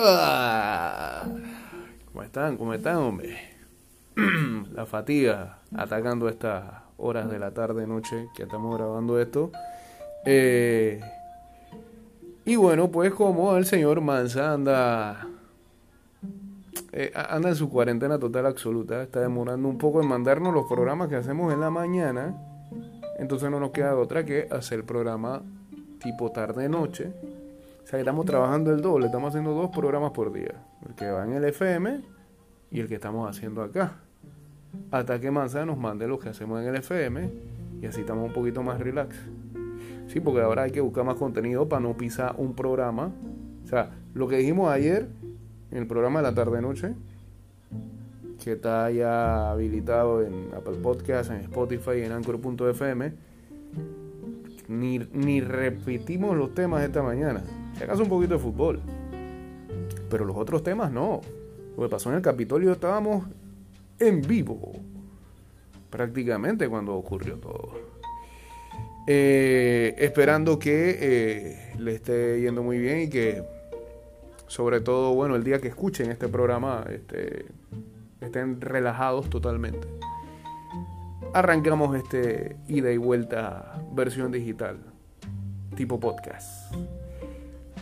Ah, ¿Cómo están? ¿Cómo están, hombre? La fatiga atacando estas horas de la tarde, noche que estamos grabando esto. Eh, y bueno, pues como el señor Manza anda, eh, anda en su cuarentena total absoluta, está demorando un poco en mandarnos los programas que hacemos en la mañana. Entonces no nos queda otra que hacer programa tipo tarde-noche o sea que estamos trabajando el doble, estamos haciendo dos programas por día. El que va en el FM y el que estamos haciendo acá. Hasta que Manza nos mande lo que hacemos en el FM y así estamos un poquito más relax. Sí, porque ahora hay que buscar más contenido para no pisar un programa. O sea, lo que dijimos ayer en el programa de la tarde-noche, que está ya habilitado en Apple Podcasts, en Spotify y en Anchor.fm, ni, ni repetimos los temas esta mañana. Si acaso un poquito de fútbol. Pero los otros temas no. Lo que pasó en el Capitolio estábamos en vivo. Prácticamente cuando ocurrió todo. Eh, esperando que eh, le esté yendo muy bien y que, sobre todo, bueno, el día que escuchen este programa, este, estén relajados totalmente. Arrancamos este ida y vuelta versión digital, tipo podcast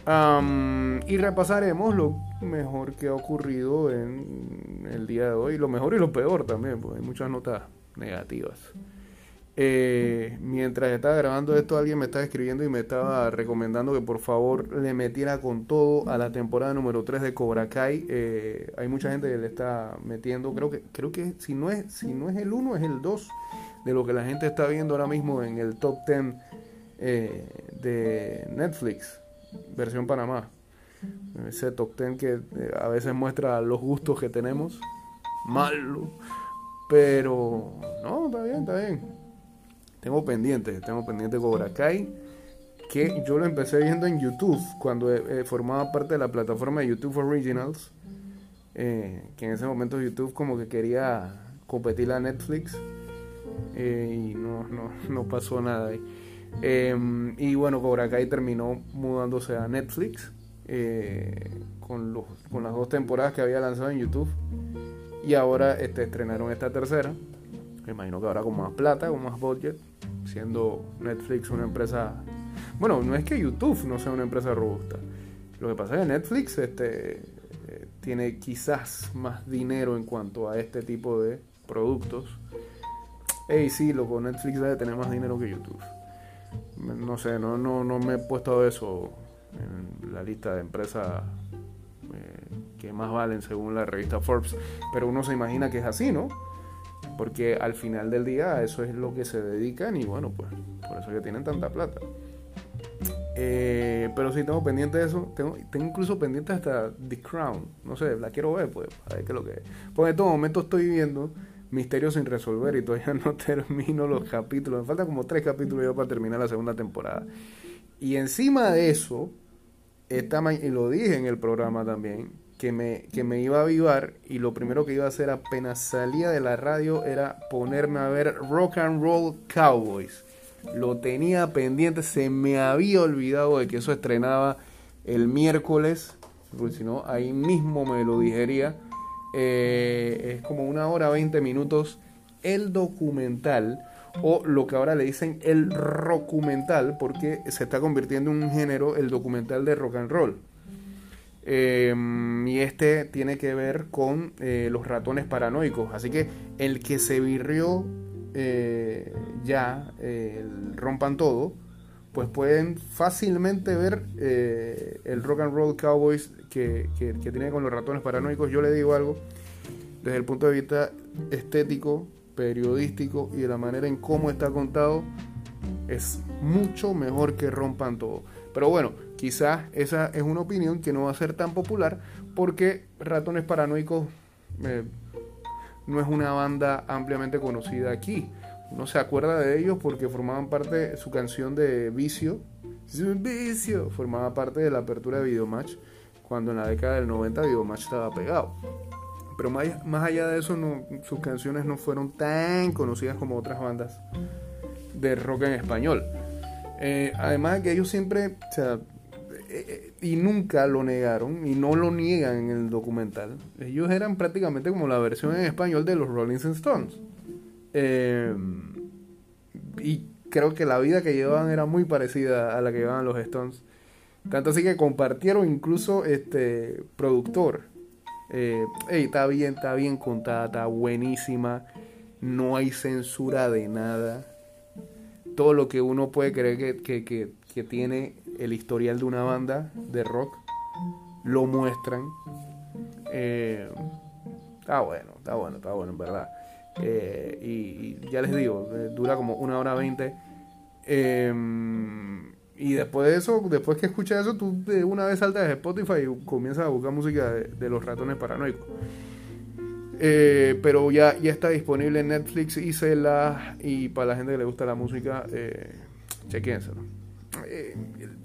y repasaremos lo mejor que ha ocurrido en el día de hoy, lo mejor y lo peor también, porque hay muchas notas negativas. Eh, mientras estaba grabando esto, alguien me estaba escribiendo y me estaba recomendando que por favor le metiera con todo a la temporada número 3 de Cobra Kai. Eh, hay mucha gente que le está metiendo, creo que, creo que si no es, si no es el 1, es el 2 de lo que la gente está viendo ahora mismo en el top 10 eh, de Netflix versión Panamá. Ese top ten que eh, a veces muestra los gustos que tenemos. Malo. Pero no, está bien, está bien. Tengo pendiente, tengo pendiente Cobra Kai. Que yo lo empecé viendo en YouTube cuando eh, formaba parte de la plataforma de YouTube Originals. Eh, que en ese momento YouTube como que quería competir a Netflix. y no, no, no pasó nada ahí. Em, y bueno, Cobra Kai terminó mudándose a Netflix eh, con, los, con las dos temporadas que había lanzado en YouTube. Y ahora este, estrenaron esta tercera. Me imagino que ahora con más plata, con más budget, siendo Netflix una empresa... Bueno, no es que YouTube no sea una empresa robusta. Lo que pasa es que Netflix este, eh, tiene quizás más dinero en cuanto a este tipo de productos. Ey, sí, loco, Netflix debe tener más dinero que YouTube no sé, no, no, no me he puesto eso en la lista de empresas eh, que más valen según la revista Forbes, pero uno se imagina que es así, ¿no? Porque al final del día eso es lo que se dedican y bueno, pues por eso que tienen tanta plata. Eh, pero sí tengo pendiente de eso. Tengo, tengo incluso pendiente hasta The Crown. No sé, la quiero ver, pues, a ver qué es lo que es. Porque en este momento estoy viendo Misterio sin resolver y todavía no termino los capítulos. Me faltan como tres capítulos para terminar la segunda temporada. Y encima de eso, esta y lo dije en el programa también, que me, que me iba a avivar y lo primero que iba a hacer apenas salía de la radio era ponerme a ver Rock and Roll Cowboys. Lo tenía pendiente, se me había olvidado de que eso estrenaba el miércoles, porque si no, ahí mismo me lo digería. Eh, es como una hora 20 minutos el documental o lo que ahora le dicen el rockumental porque se está convirtiendo en un género el documental de rock and roll. Em, y este tiene que ver con eh, los ratones paranoicos. Así que el que se virrió eh, ya rompan todo pues pueden fácilmente ver el rock and roll cowboys que, tiene con los ratones paranoicos, yo le digo algo, desde el punto de vista estético, periodístico y de la manera en cómo está contado, es mucho mejor que rompan todo. Pero bueno, quizás esa es una opinión que no va a ser tan popular porque Ratones Paranoicos eh, no es una banda ampliamente conocida aquí. Uno se acuerda de ellos porque formaban parte, su canción de Vicio, Vicio, formaba parte de la apertura de Videomatch cuando en la década del 90 Match estaba pegado. Pero más, allá de eso, sus canciones no fueron tan conocidas como otras bandas de rock en español. Eh, además de que ellos siempre, sea, eh, y nunca lo negaron y no lo niegan en el documental. Ellos eran prácticamente como la versión en español de los Rolling Stones. Eh, y creo que la vida que llevaban era muy parecida a la que llevaban los Stones. Tanto así que compartieron incluso este productor. Eh, está bien, está bien contada, está buenísima. No hay censura de nada. Todo lo que uno puede creer que, que, que tiene el historial de una banda de rock, lo muestran. Eh, está bueno, está bueno, está bueno, en verdad. Eh, y, ya les digo, eh, dura como una hora veinte. Em, y después de eso, después que escuchas eso, tú de una vez saltas de Spotify y comienzas a buscar música de, los ratones paranoicos. pero ya, ya está disponible en Netflix y la y para la gente que le gusta la música, eh, chequénselo.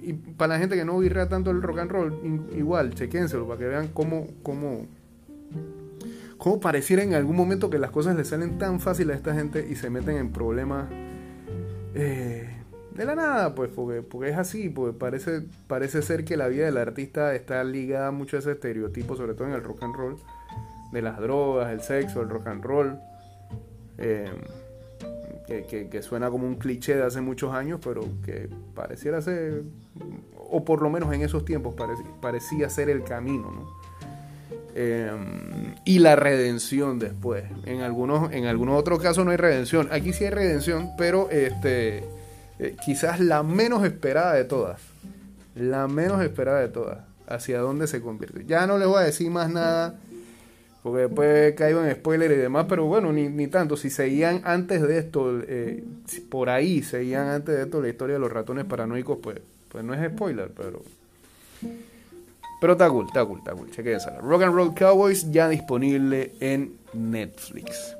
y para la gente que no virra tanto el rock and roll, igual, chequénselo para que vean cómo, cómo, ¿Cómo pareciera en algún momento que las cosas le salen tan fácil a esta gente y se meten en problemas eh, de la nada? Pues porque, es así, parece, parece ser que la vida del artista está ligada mucho a ese estereotipo, sobre todo en el rock and roll, de las drogas, el sexo, el rock and roll. Eh, que, suena como un cliché de hace muchos años, pero que pareciera ser, o por lo menos en esos tiempos parecía ser el camino, ¿no? Em, y la redención después. En algunos, en algunos otros casos no hay redención. Aquí sí hay redención, pero este, eh, quizás la menos esperada de todas. La menos esperada de todas. Hacia dónde se convierte. Ya no les voy a decir más nada. Porque después caigo en spoiler y demás, pero bueno, ni, ni tanto. Si seguían antes de esto, eh, por ahí seguían antes de esto la historia de los ratones paranoicos, pues, pues no es spoiler, pero pero está cool, está cool, está cool. Rock and Roll Cowboys ya disponible en Netflix.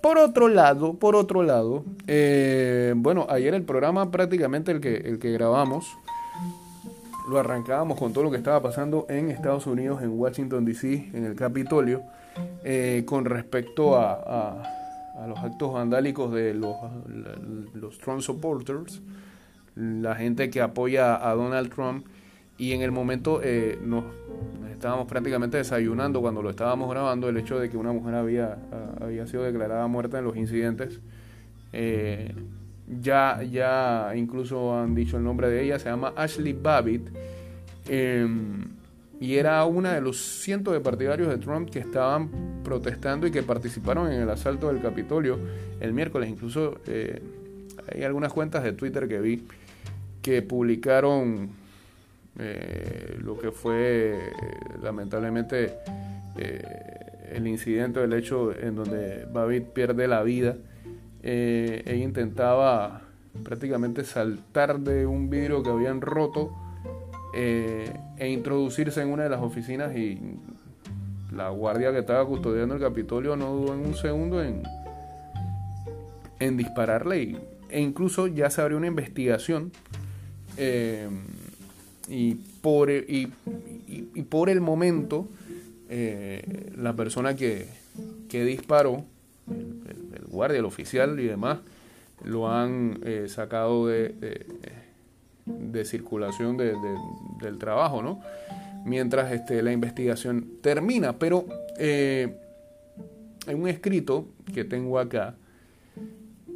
Por otro lado, por otro lado, eh, bueno, ayer el programa prácticamente el que, el que grabamos, lo arrancábamos con todo lo que estaba pasando en Estados Unidos, en Washington DC, en el Capitolio, eh, con respecto a, los actos vandálicos de los, los Trump supporters, la gente que apoya a Donald Trump y en el momento eh, nos estábamos prácticamente desayunando cuando lo estábamos grabando el hecho de que una mujer había, había sido declarada muerta en los incidentes. Eh, ya, ya incluso han dicho el nombre de ella, se llama Ashley Babbitt. Em, y era una de los cientos de partidarios de Trump que estaban protestando y que participaron en el asalto del Capitolio el miércoles. Incluso eh, hay algunas cuentas de Twitter que vi que publicaron eh, lo que fue lamentablemente eh, el incidente, el hecho en donde Babbitt pierde la vida. Eh, ella intentaba prácticamente saltar de un vidrio que habían roto e introducirse en una de las oficinas y la guardia que estaba custodiando el Capitolio no dudó en un segundo en, en dispararle e incluso ya se abrió una investigación y por, y, por el momento eh, la persona que, que disparó, el, guardia, el oficial y demás, lo han eh, sacado de, de, circulación del trabajo, ¿no? Mientras este, la investigación termina. Pero eh, en un escrito que tengo acá,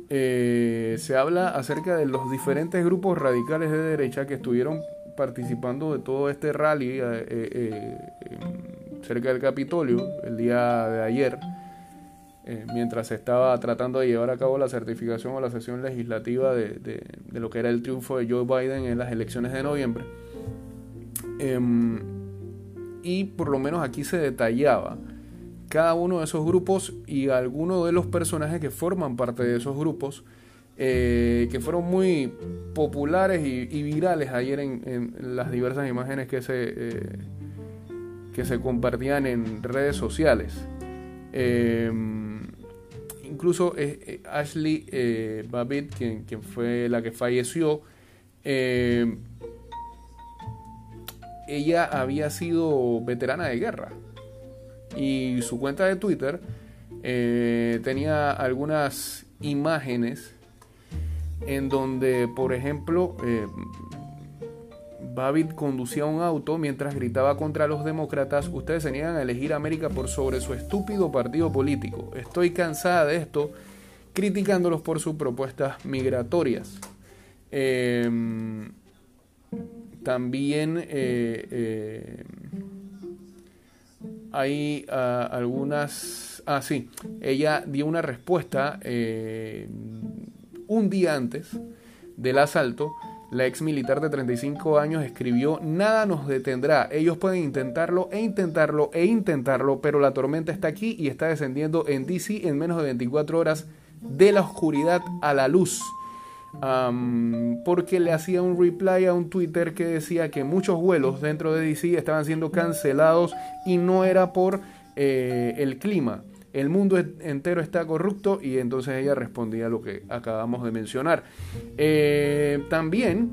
se habla acerca de los diferentes grupos radicales de derecha que estuvieron participando de todo este rally eh, eh, cerca del Capitolio el día de ayer, eh, mientras se estaba tratando de llevar a cabo la certificación o la sesión legislativa de, lo que era el triunfo de Joe Biden en las elecciones de noviembre. Em, y por lo menos aquí se detallaba cada uno de esos grupos y algunos de los personajes que forman parte de esos grupos eh, que fueron muy populares y, virales ayer en, las diversas imágenes que se, eh, que se compartían en redes sociales. Eh, incluso Ashley Babbitt, quien, quien, fue la que falleció, ella había sido veterana de guerra y su cuenta de Twitter tenía algunas imágenes en donde, por ejemplo, eh, Babbitt conducía un auto mientras gritaba contra los demócratas, ustedes se niegan a elegir América por sobre su estúpido partido político. Estoy cansada de esto, criticándolos por sus propuestas migratorias. Em, también eh, eh, hay ah, algunas... Ah, sí, ella dio una respuesta eh, un día antes del asalto la ex militar de 35 años escribió, nada nos detendrá, ellos pueden intentarlo e intentarlo e intentarlo, pero la tormenta está aquí y está descendiendo en DC en menos de 24 horas de la oscuridad a la luz. porque le hacía un reply a un Twitter que decía que muchos vuelos dentro de DC estaban siendo cancelados y no era por eh, el clima, el mundo entero está corrupto y entonces ella respondía lo que acabamos de mencionar. Eh, también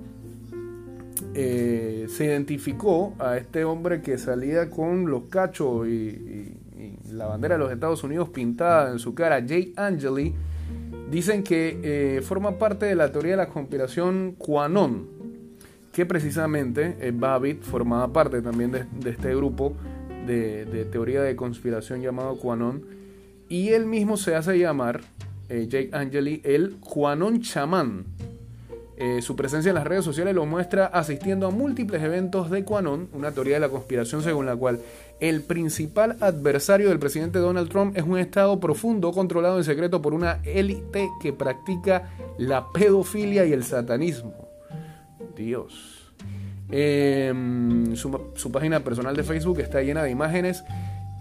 eh, se identificó a este hombre que salía con los cachos y, la bandera de los Estados Unidos pintada en su cara, Jay Angeli. Dicen que eh, forma parte de la teoría de la conspiración QAnon, que precisamente Babbitt formaba parte también de, este grupo de, de, teoría de conspiración llamado QAnon y él mismo se hace llamar, eh, Jake Angeli, el Juanón Chamán. Eh, su presencia en las redes sociales lo muestra asistiendo a múltiples eventos de Quanon, una teoría de la conspiración según la cual el principal adversario del presidente Donald Trump es un estado profundo controlado en secreto por una élite que practica la pedofilia y el satanismo. Dios. Em, su página personal de Facebook está llena de imágenes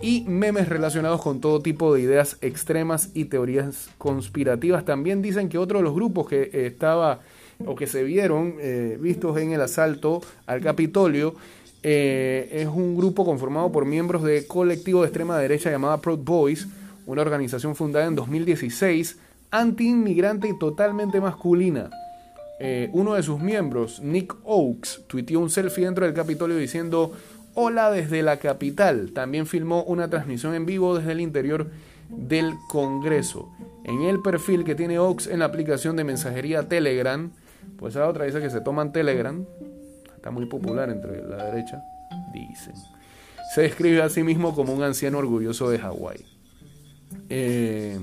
y memes relacionados con todo tipo de ideas extremas y teorías conspirativas. También dicen que otro de los grupos que eh, estaba o que se vieron eh, vistos en el asalto al Capitolio eh, es un grupo conformado por miembros de colectivo de extrema derecha llamada Proud Boys, una organización fundada en 2016, anti-inmigrante y totalmente masculina. uno de sus miembros, Nick Oakes, tuiteó un selfie dentro del Capitolio diciendo Hola desde la capital. También filmó una transmisión en vivo desde el interior del Congreso. En el perfil que tiene Ox en la aplicación de mensajería Telegram, pues a otra dice que se toman Telegram, está muy popular entre la derecha, dicen. Se describe a sí mismo como un anciano orgulloso de Hawái. Eh,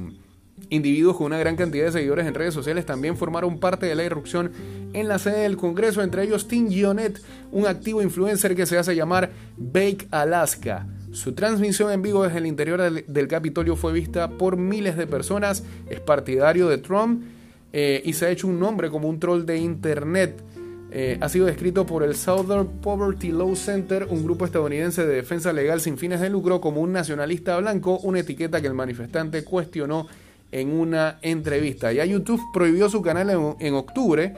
Individuos con una gran cantidad de seguidores en redes sociales también formaron parte de la irrupción en la sede del Congreso, entre ellos Tim Gionet, un activo influencer que se hace llamar Bake Alaska. Su transmisión en vivo desde el interior del, Capitolio fue vista por miles de personas, es partidario de Trump eh, y se ha hecho un nombre como un troll de Internet. Eh, ha sido descrito por el Southern Poverty Law Center, un grupo estadounidense de defensa legal sin fines de lucro, como un nacionalista blanco, una etiqueta que el manifestante cuestionó en una entrevista. Ya YouTube prohibió su canal en, octubre,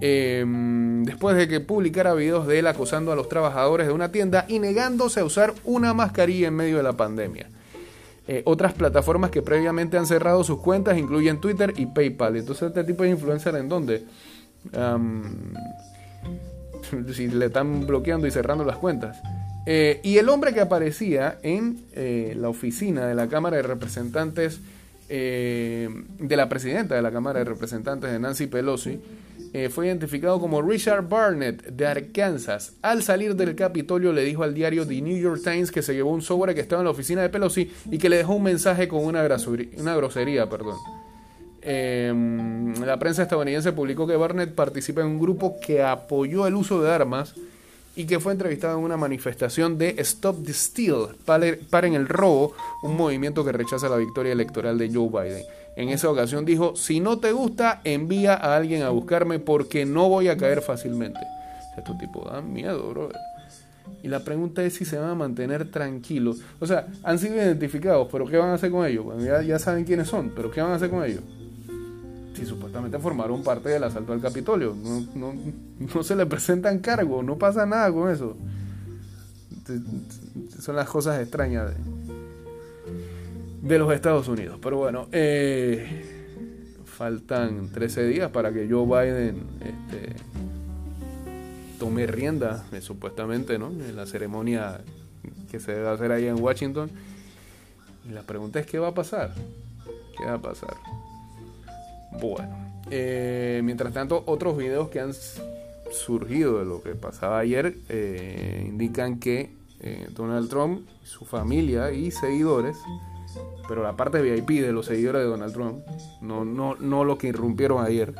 em, después de que publicara videos de él acosando a los trabajadores de una tienda y negándose a usar una mascarilla en medio de la pandemia. Eh, otras plataformas que previamente han cerrado sus cuentas incluyen Twitter y PayPal. Entonces, este tipo de influencer en donde si le están bloqueando y cerrando las cuentas. Eh, y el hombre que aparecía en eh, la oficina de la Cámara de Representantes eh, de la presidenta de la Cámara de Representantes de Nancy Pelosi, eh, fue identificado como Richard Barnett de Arkansas. Al salir del Capitolio le dijo al diario The New York Times que se llevó un sobre que estaba en la oficina de Pelosi y que le dejó un mensaje con una, grosería. Perdón. Em, la prensa estadounidense publicó que Barnett participa en un grupo que apoyó el uso de armas y que fue entrevistado en una manifestación de Stop the Steal, paren el robo, un movimiento que rechaza la victoria electoral de Joe Biden. En esa ocasión dijo, si no te gusta, envía a alguien a buscarme porque no voy a caer fácilmente. Estos tipos dan miedo, bro. Y la pregunta es si se van a mantener tranquilos. O sea, han sido identificados, pero ¿qué van a hacer con ellos? ya saben quiénes son, pero ¿qué van a hacer con ellos? Si supuestamente formaron parte del asalto al Capitolio. No, se le presentan cargos, no pasa nada con eso. Son las cosas extrañas de, los Estados Unidos. Pero bueno, eh, faltan 13 días para que Joe Biden este, tome rienda, eh, supuestamente, ¿no? En la ceremonia que se debe hacer ahí en Washington. Y la pregunta es, ¿qué va a pasar? ¿Qué va a pasar? Bueno, eh, mientras tanto, otros videos que han surgido de lo que pasaba ayer eh, indican que eh, Donald Trump, su familia y seguidores, pero la parte VIP de los seguidores de Donald Trump, no, no, no los que irrumpieron ayer,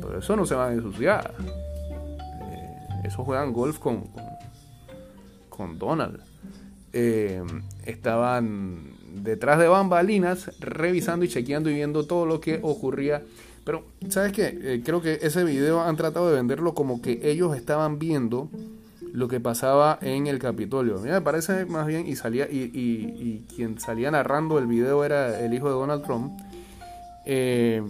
pero eso no se van a ensuciar. Eh, eso juegan golf con, con, Donald. estaban detrás de bambalinas revisando y chequeando y viendo todo lo que ocurría pero, ¿sabes qué? Eh, creo que ese video han tratado de venderlo como que ellos estaban viendo lo que pasaba en el Capitolio. Me parece más bien, y salía, y, y, quien salía narrando el video era el hijo de Donald Trump. Eh,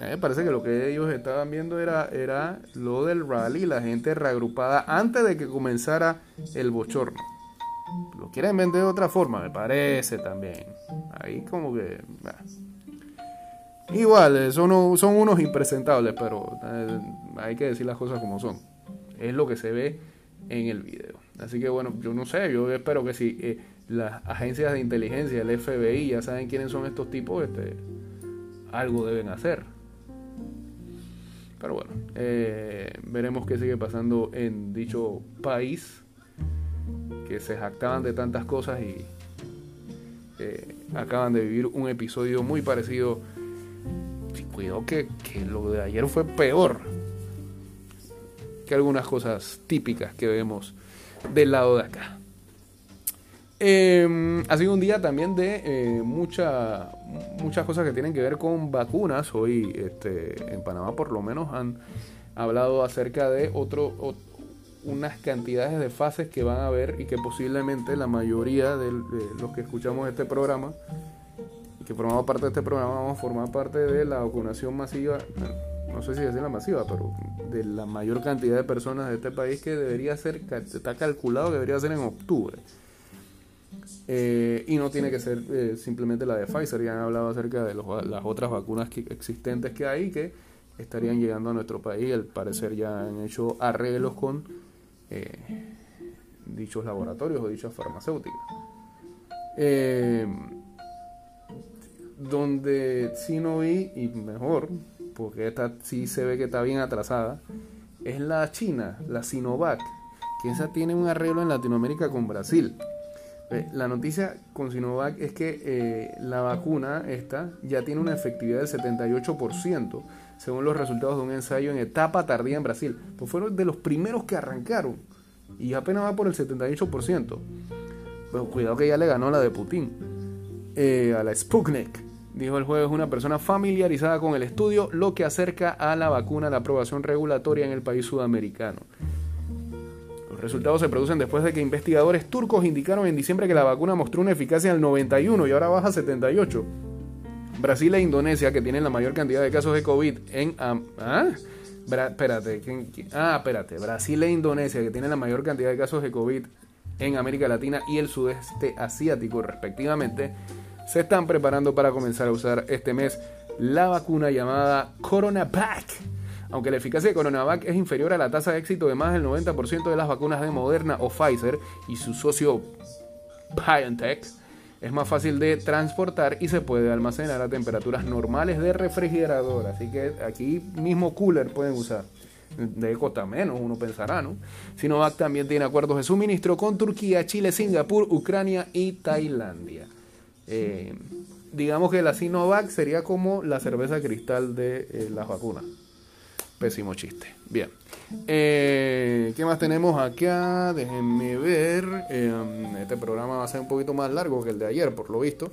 me parece que lo que ellos estaban viendo era, era lo del rally, la gente reagrupada antes de que comenzara el bochorno. Lo quieren vender de otra forma, me parece también. Ahí como que... Igual, eh, son, son unos impresentables, pero eh, hay que decir las cosas como son. Es lo que se ve en el video. Así que bueno, yo no sé, yo espero que si eh, las agencias de inteligencia, el FBI, ya saben quiénes son estos tipos, este, algo deben hacer. Pero bueno, veremos qué sigue pasando en dicho país, que se jactaban de tantas cosas y acaban de vivir un episodio muy parecido cuidado que, lo de ayer fue peor que algunas cosas típicas que vemos del lado de acá. Em, ha sido un día también de eh, muchas cosas que tienen que ver con vacunas. Hoy este, en Panamá por lo menos han hablado acerca de otro, unas cantidades de fases que van a haber y que posiblemente la mayoría de los que escuchamos este programa que formamos parte de este programa, vamos a formar parte de la vacunación masiva, no sé si decir la masiva, pero de la mayor cantidad de personas de este país que debería ser, está calculado que debería ser en octubre. Eh, y no tiene que ser eh, simplemente la de Pfizer, ya han hablado acerca de las otras vacunas existentes que hay que estarían llegando a nuestro país. Al parecer ya han hecho arreglos con eh, dichos laboratorios o dichas farmacéuticas. Eh, donde sí no vi, y mejor, porque esta sí se ve que está bien atrasada, es la China, la Sinovac, que esa tiene un arreglo en Latinoamérica con Brasil. La noticia con Sinovac es que eh, la vacuna esta ya tiene una efectividad del 78%, según los resultados de un ensayo en etapa tardía en Brasil. Pues fueron de los primeros que arrancaron y apenas va por el 78%. Pero cuidado que ya le ganó la de Putin, eh, a la Sputnik dijo el jueves una persona familiarizada con el estudio, lo que acerca a la vacuna la aprobación regulatoria en el país sudamericano. Los resultados se producen después de que investigadores turcos indicaron en diciembre que la vacuna mostró una eficacia del 91 y ahora baja a 78. Brasil e Indonesia, que tienen la mayor cantidad de casos de COVID en... ¿ah? ah. Brasil e Indonesia, que tienen la mayor cantidad de casos de COVID en América Latina y el sudeste asiático, respectivamente, se están preparando para comenzar a usar este mes la vacuna llamada CoronaVac. Aunque la eficacia de CoronaVac es inferior a la tasa de éxito de más del 90% de las vacunas de Moderna o Pfizer y su socio BioNTech, es más fácil de transportar y se puede almacenar a temperaturas normales de refrigerador. Así que aquí mismo cooler pueden usar. De costa menos, uno pensará, ¿no? Sinovac también tiene acuerdos de suministro con Turquía, Chile, Singapur, Ucrania y Tailandia. Eh, digamos que la Sinovac sería como la cerveza cristal de eh, las vacunas. Pésimo chiste. Bien. Eh, ¿Qué más tenemos acá? Déjenme ver. este programa va a ser un poquito más largo que el de ayer, por lo visto.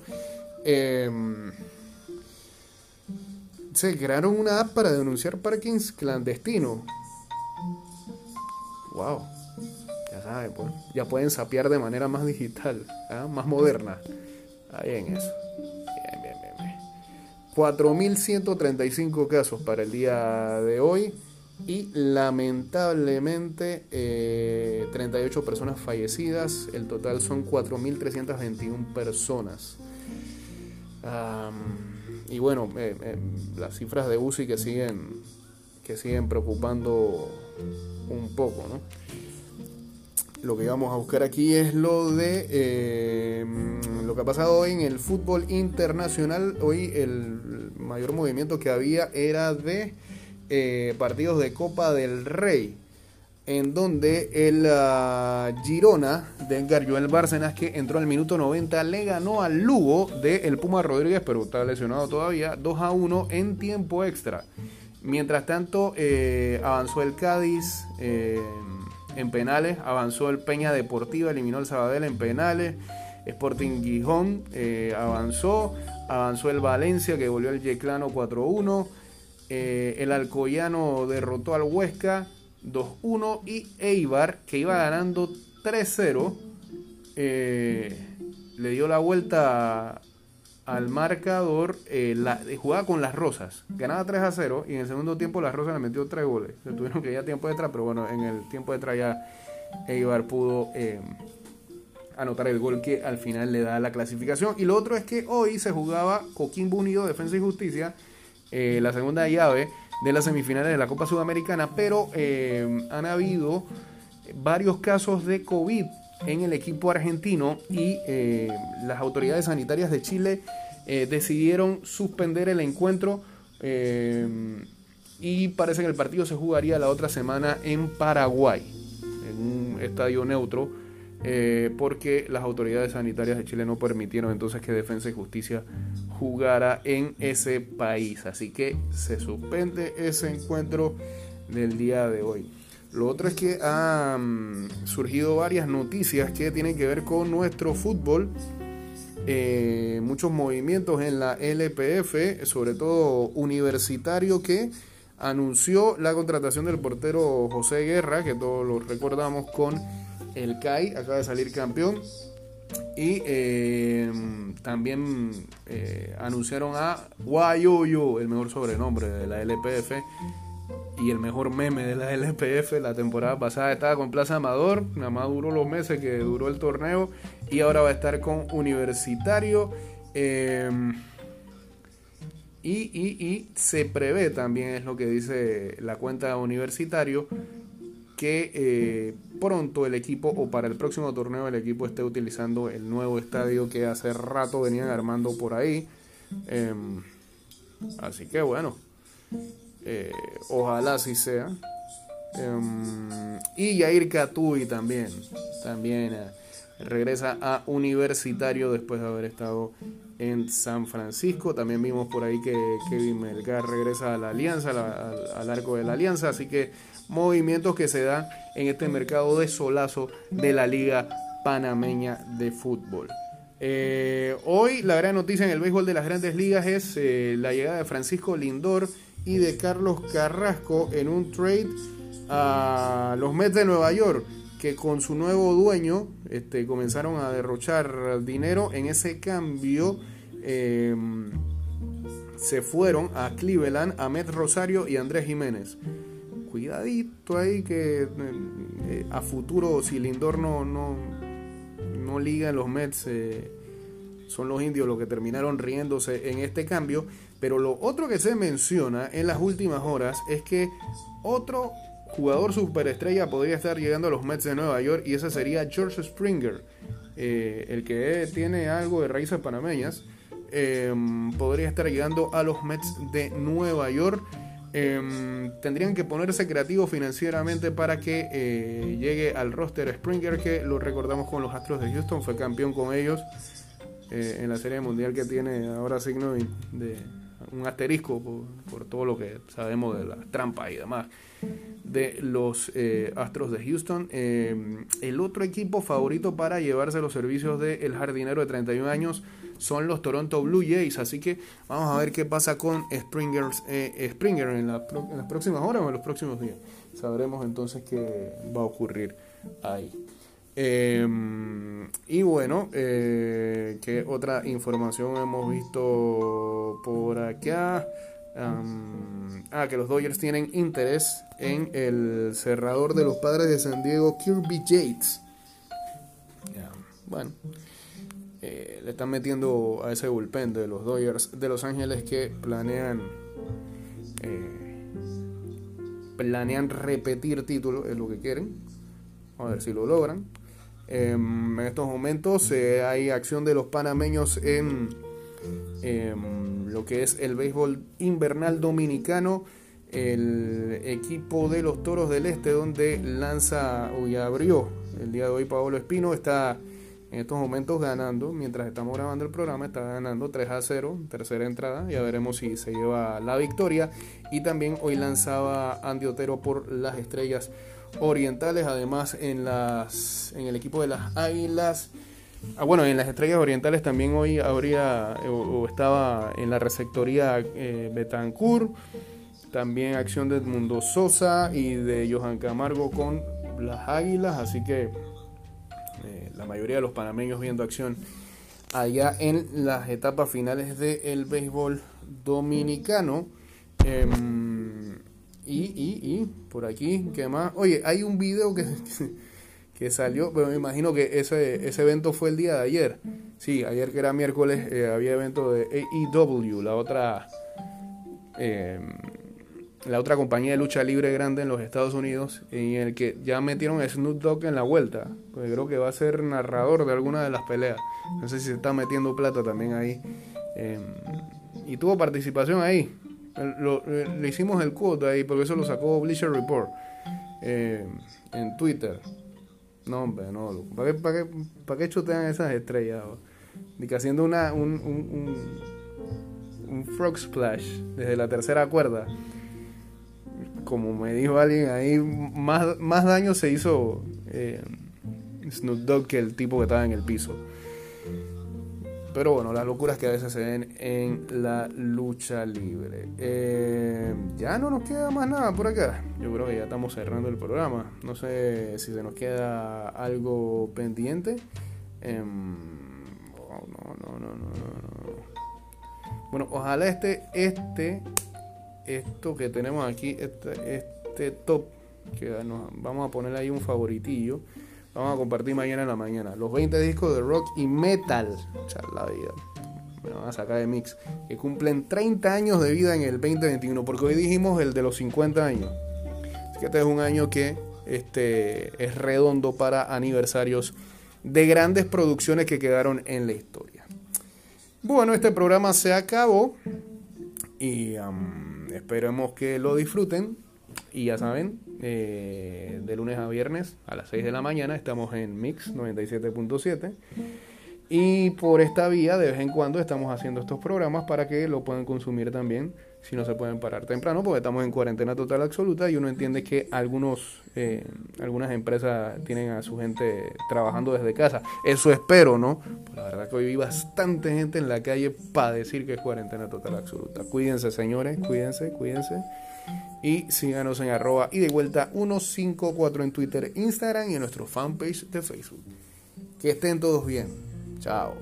se crearon una app para denunciar parkings clandestinos. Wow. Ya saben, pues, ya pueden sapear de manera más digital, ¿ah? más moderna. Ahí en eso. 4.135 casos para el día de hoy y lamentablemente 38 eh, personas fallecidas. El total son 4.321 personas. y bueno, eh, eh, las cifras de UCI que siguen, que siguen preocupando un poco, ¿no? Lo que vamos a buscar aquí es lo de eh, lo que ha pasado hoy en el fútbol internacional. Hoy el mayor movimiento que había era de eh, partidos de Copa del Rey, en donde el ah, Girona de Edgar Joel Bárcenas, que entró al minuto 90, le ganó al Lugo de el Puma Rodríguez, pero está lesionado todavía, 2 a 1 en tiempo extra. Mientras tanto, eh, avanzó el Cádiz en penales, avanzó el Peña Deportiva, eliminó el Sabadell en penales. Sporting Gijón avanzó, avanzó el Valencia que volvió al Yeclano 4-1. Eh, el Alcoyano derrotó al Huesca 2-1 y Eibar, que iba ganando 3-0, eh, le dio la vuelta al marcador, eh, la, jugaba con las Rosas, ganaba 3 a 0 y en el segundo tiempo las Rosas le metió 3 goles. Se tuvieron que ir a tiempo detrás, pero bueno, en el tiempo detrás ya Eibar pudo anotar el gol que al final le da la clasificación. Y lo otro es que hoy se jugaba Coquimbo Unido, Defensa y Justicia, eh, la segunda llave de las semifinales de la Copa Sudamericana, pero eh, han habido varios casos de COVID en el equipo argentino y eh, las autoridades sanitarias de Chile decidieron suspender el encuentro y parece que el partido se jugaría la otra semana en Paraguay, en un estadio neutro eh, porque las autoridades sanitarias de Chile no permitieron entonces que Defensa y Justicia jugara en ese país. Así que se suspende ese encuentro del día de hoy. Lo otro es que han surgido varias noticias que tienen que ver con nuestro fútbol. Eh, muchos movimientos en la LPF, sobre todo universitario, que anunció la contratación del portero José Guerra, que todos lo recordamos con el CAI acaba de salir campeón. Y eh, también eh, anunciaron a Guayoyo, el mejor sobrenombre de la LPF y el mejor meme de la LPF. La temporada pasada estaba con Plaza Amador, nada más duró los meses que duró el torneo y ahora va a estar con Universitario. Eh, y, y, se prevé también, es lo que dice la cuenta Universitario, que eh, pronto el equipo o para el próximo torneo el equipo esté utilizando el nuevo estadio que hace rato venían armando por ahí. Em, así que bueno, eh, ojalá así sea. Em, y Yair Katui también, también eh, regresa a Universitario después de haber estado en San Francisco. También vimos por ahí que Kevin Melgar regresa a la Alianza, al arco de la Alianza. Así que movimientos que se dan en este mercado de solazo de la Liga Panameña de Fútbol. Eh, hoy la gran noticia en el béisbol de las grandes ligas es la llegada de Francisco Lindor y de Carlos Carrasco en un trade a los Mets de Nueva York que con su nuevo dueño este, comenzaron a derrochar dinero. En ese cambio em, se fueron a Cleveland, a Met Rosario y Andrés Jiménez cuidadito ahí que eh, a futuro si Lindor no, no, no liga en los Mets, eh, son los indios los que terminaron riéndose en este cambio. Pero lo otro que se menciona en las últimas horas es que otro jugador superestrella podría estar llegando a los Mets de Nueva York y ese sería George Springer, eh, el que tiene algo de raíces panameñas. podría estar llegando a los Mets de Nueva York. Em, tendrían que ponerse creativos financieramente para que eh, llegue al roster Springer, que lo recordamos con los Astros de Houston, fue campeón con ellos eh, en la Serie Mundial que tiene ahora signo de, un asterisco por, todo lo que sabemos de la trampa y demás de los eh, Astros de Houston. Em, el otro equipo favorito para llevarse los servicios del jardinero de 31 años son los Toronto Blue Jays. Así que vamos a ver qué pasa con Springers, eh, Springer en, las próximas horas o en los próximos días. Sabremos entonces qué va a ocurrir ahí. Em, y bueno, eh, ¿qué otra información hemos visto por acá? ah, que los Dodgers tienen interés en el cerrador de los padres de San Diego, Kirby Yates. bueno, eh, le están metiendo a ese bullpen de los Dodgers de Los Ángeles que planean eh, planean repetir título, es lo que quieren. A ver si lo logran. Em, en estos momentos eh, hay acción de los panameños en em, lo que es el béisbol invernal dominicano. el equipo de los Toros del Este, donde lanza, hoy abrió el día de hoy Pablo Espino, está en estos momentos ganando, mientras estamos grabando el programa, está ganando 3 a 0, tercera entrada, ya veremos si se lleva la victoria. Y también hoy lanzaba Andy Otero por las estrellas orientales, además en, las, en el equipo de las Águilas. Ah, bueno, en las estrellas orientales también hoy habría o, estaba en la receptoría eh, Betancourt, también acción de Edmundo Sosa y de Johan Camargo con las Águilas, así que la mayoría de los panameños viendo acción allá en las etapas finales del béisbol dominicano. Em, y, y, y, por aquí, ¿qué más? Oye, hay un video que, que salió, pero me imagino que ese, ese evento fue el día de ayer. Sí, ayer que era miércoles eh, había evento de AEW, la otra... Eh, la otra compañía de lucha libre grande en los Estados Unidos, en el que ya metieron a Snoop Dogg en la vuelta, porque creo que va a ser narrador de alguna de las peleas. No sé si se está metiendo plata también ahí. Em, y tuvo participación ahí. Le hicimos el quote ahí, porque eso lo sacó Bleacher Report em, en Twitter. No, hombre, no. ¿Para qué, para qué, para qué chutean esas estrellas? Ni que haciendo una, un, un, un, un frog splash desde la tercera cuerda como me dijo alguien ahí, más, más daño se hizo eh, Snoop Dogg que el tipo que estaba en el piso. Pero bueno, las locuras que a veces se ven en la lucha libre. Eh, ya no nos queda más nada por acá. Yo creo que ya estamos cerrando el programa. No sé si se nos queda algo pendiente. Em, oh, no, no, no, no, Bueno, ojalá este, este esto que tenemos aquí, este, este top, que vamos a poner ahí un favoritillo. Vamos a compartir mañana en la mañana. Los 20 discos de rock y metal. la vida. Me van a sacar de mix. Que cumplen 30 años de vida en el 2021. Porque hoy dijimos el de los 50 años. Así que este es un año que este, es redondo para aniversarios de grandes producciones que quedaron en la historia. Bueno, este programa se acabó. Y esperemos que lo disfruten. Y ya saben, eh, de lunes a viernes a las 6 de la mañana estamos en Mix 97.7. Y por esta vía, de vez en cuando estamos haciendo estos programas para que lo puedan consumir también, si no se pueden parar temprano, porque estamos en cuarentena total absoluta y uno entiende que algunos, eh, algunas empresas tienen a su gente trabajando desde casa. Eso espero, ¿no? la verdad que hoy vi bastante gente en la calle para decir que es cuarentena total absoluta. Cuídense, señores, cuídense, cuídense. Y síganos en arroba y de vuelta 154 en Twitter, Instagram y en nuestro fanpage de Facebook. Que estén todos bien. Chao.